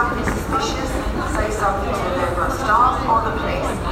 something suspicious, say something to the member of staff or the police.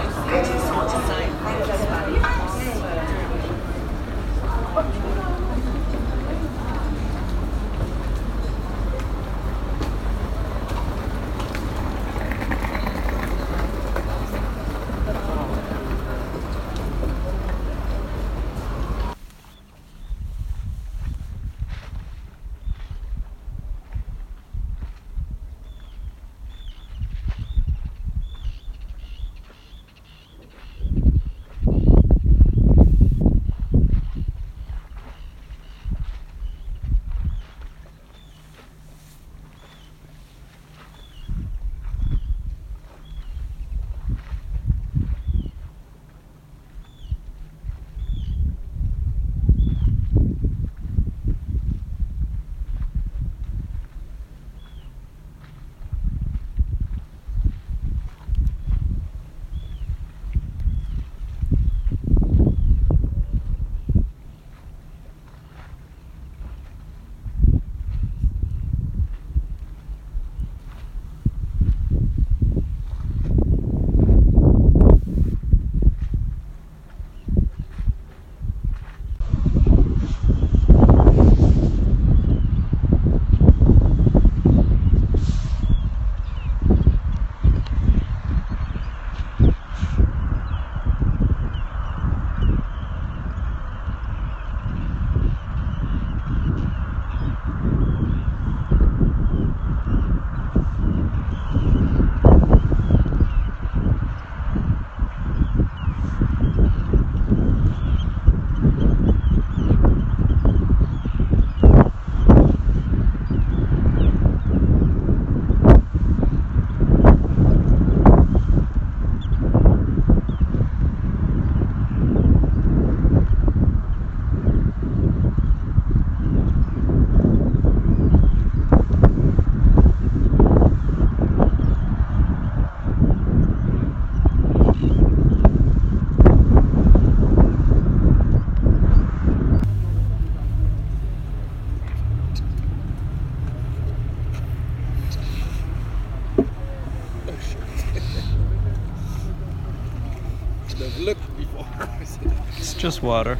Water.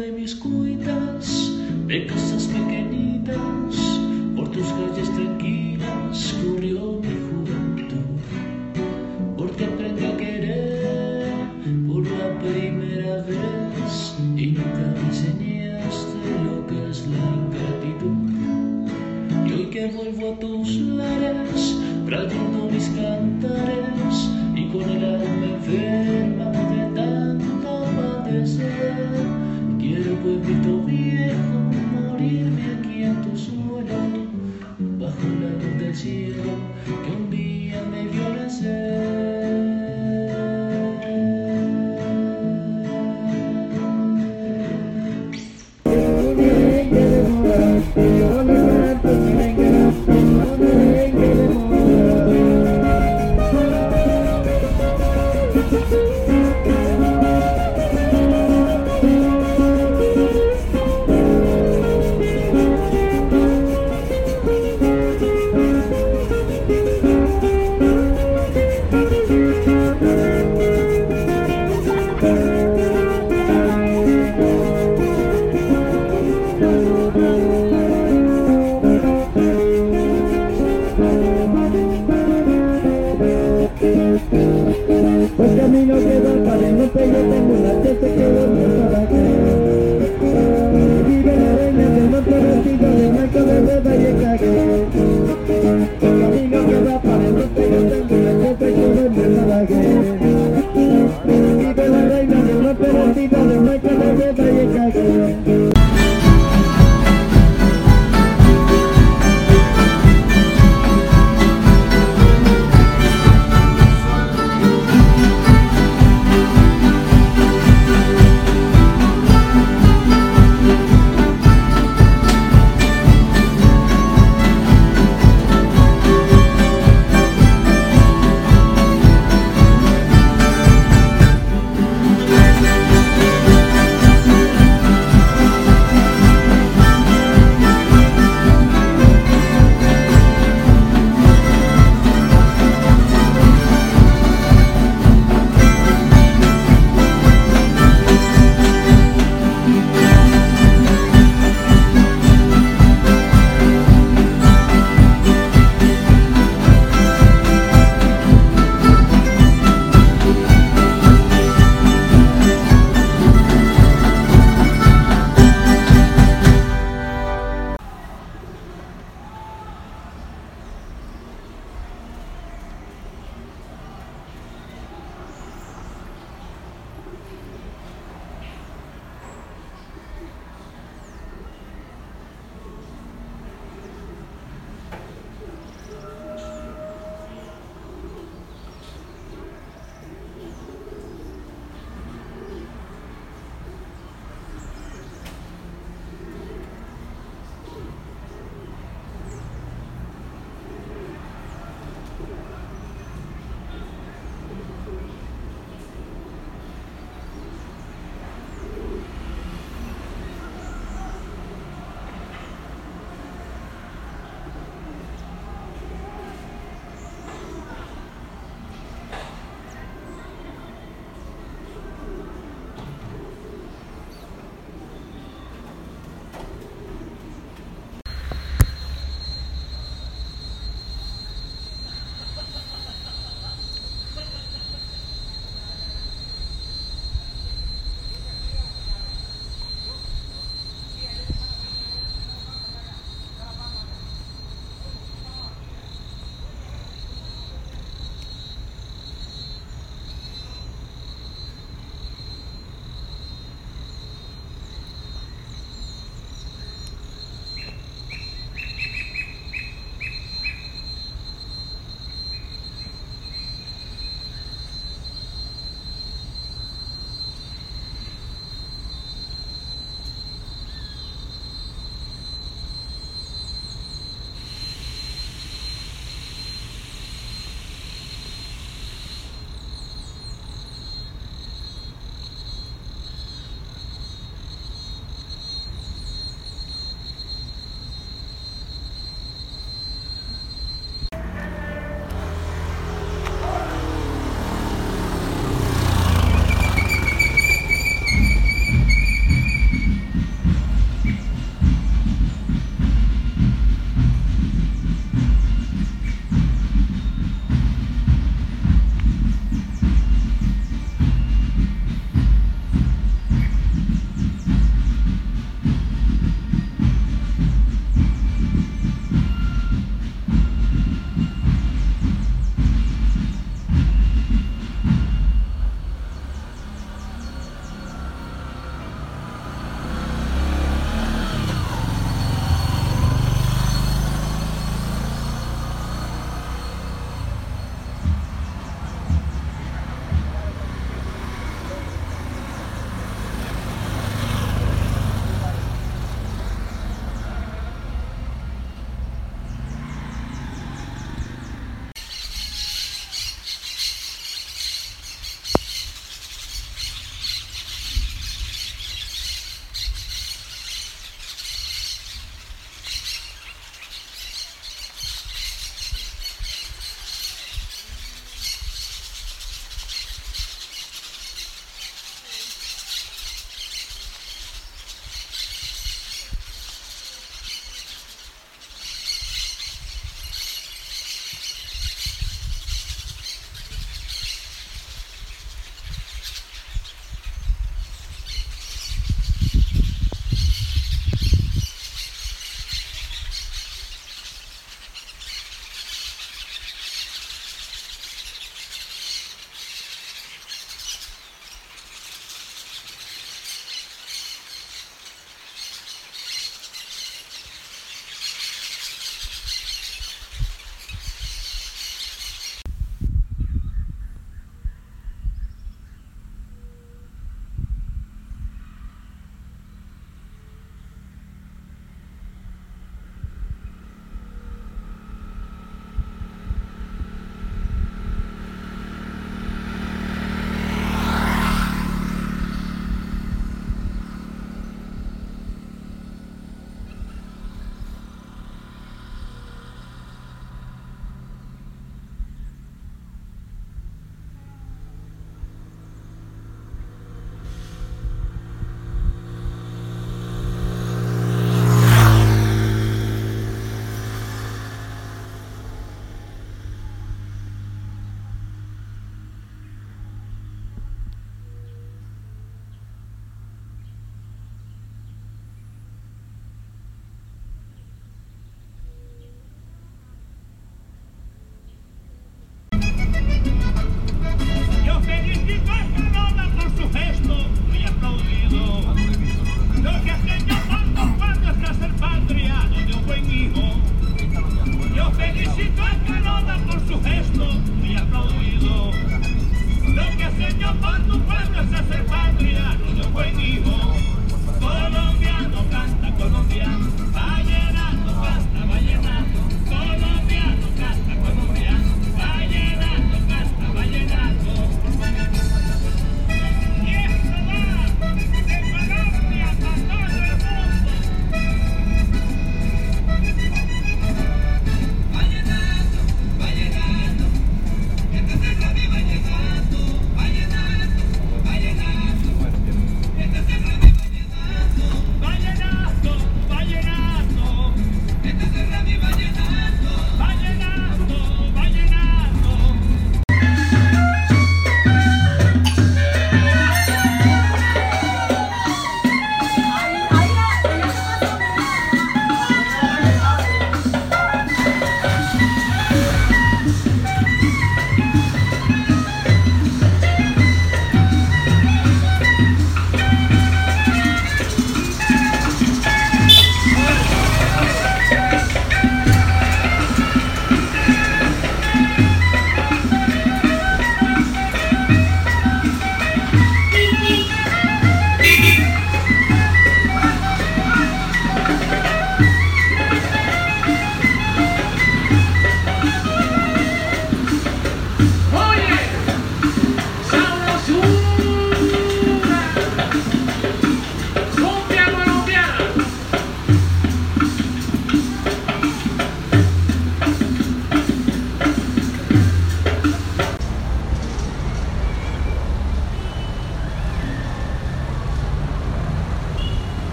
donde mis cuitas de casas pequeñas. Thank you.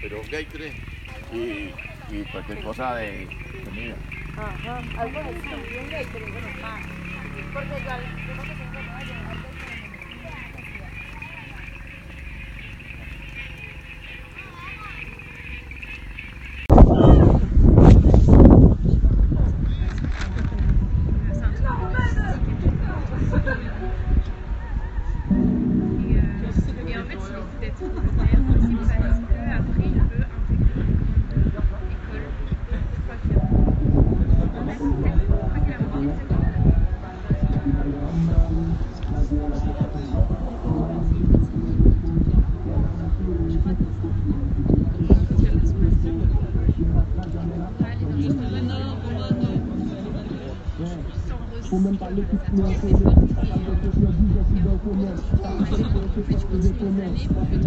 Pero un Gatorade y, cualquier cosa de comida. Ajá, un bueno, más. Porque tengo Być może lepiej powiedzieć,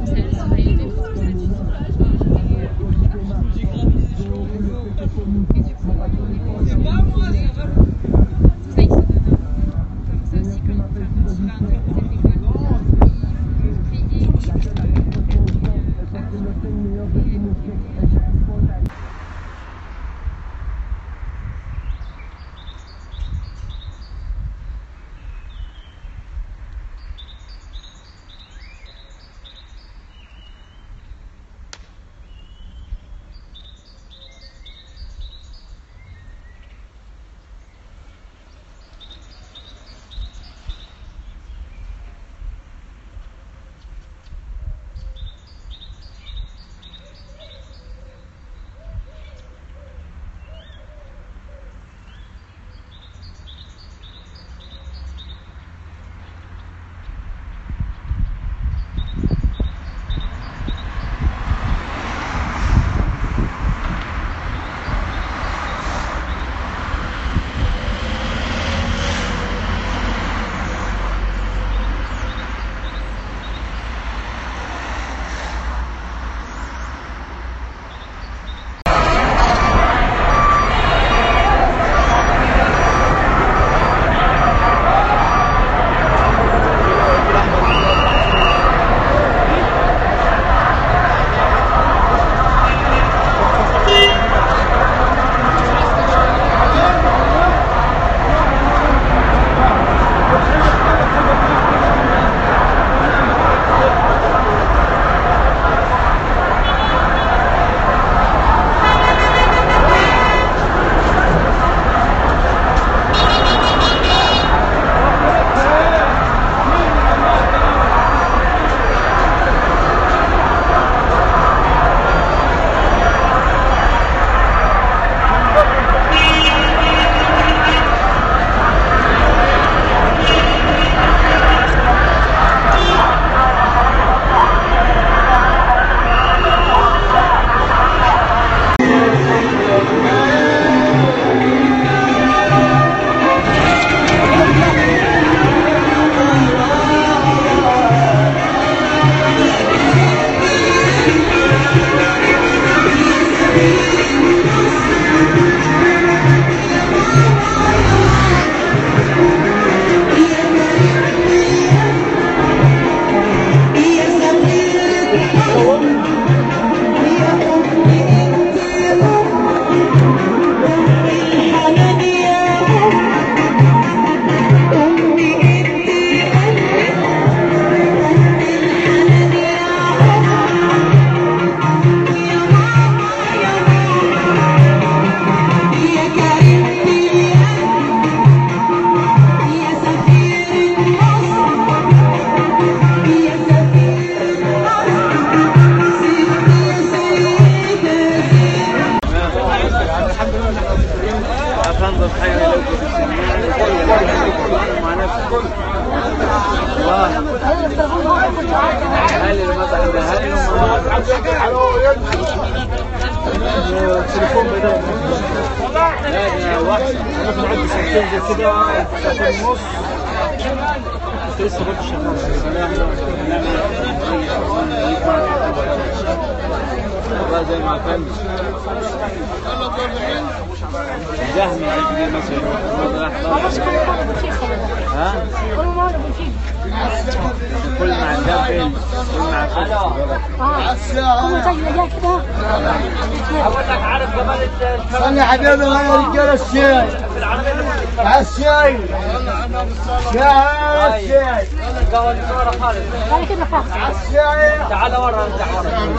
tout ce qui est التليفون بدأ لا واحد أنا كنت عندي ساعتين زي كده ساعتين ونص لسه برضه شغال والله زي ما كان جهمي عندي مثلا خلاص كل مرة بنشيل خلاص ها كل ما عندها فيلم كل ما عندها آه كل شيء جاي كده صلي حبيبي يا رجال الشاي على الشاي يا الشاي أنا كده فاهم الشاي تعال ورا ارجع ورا الحب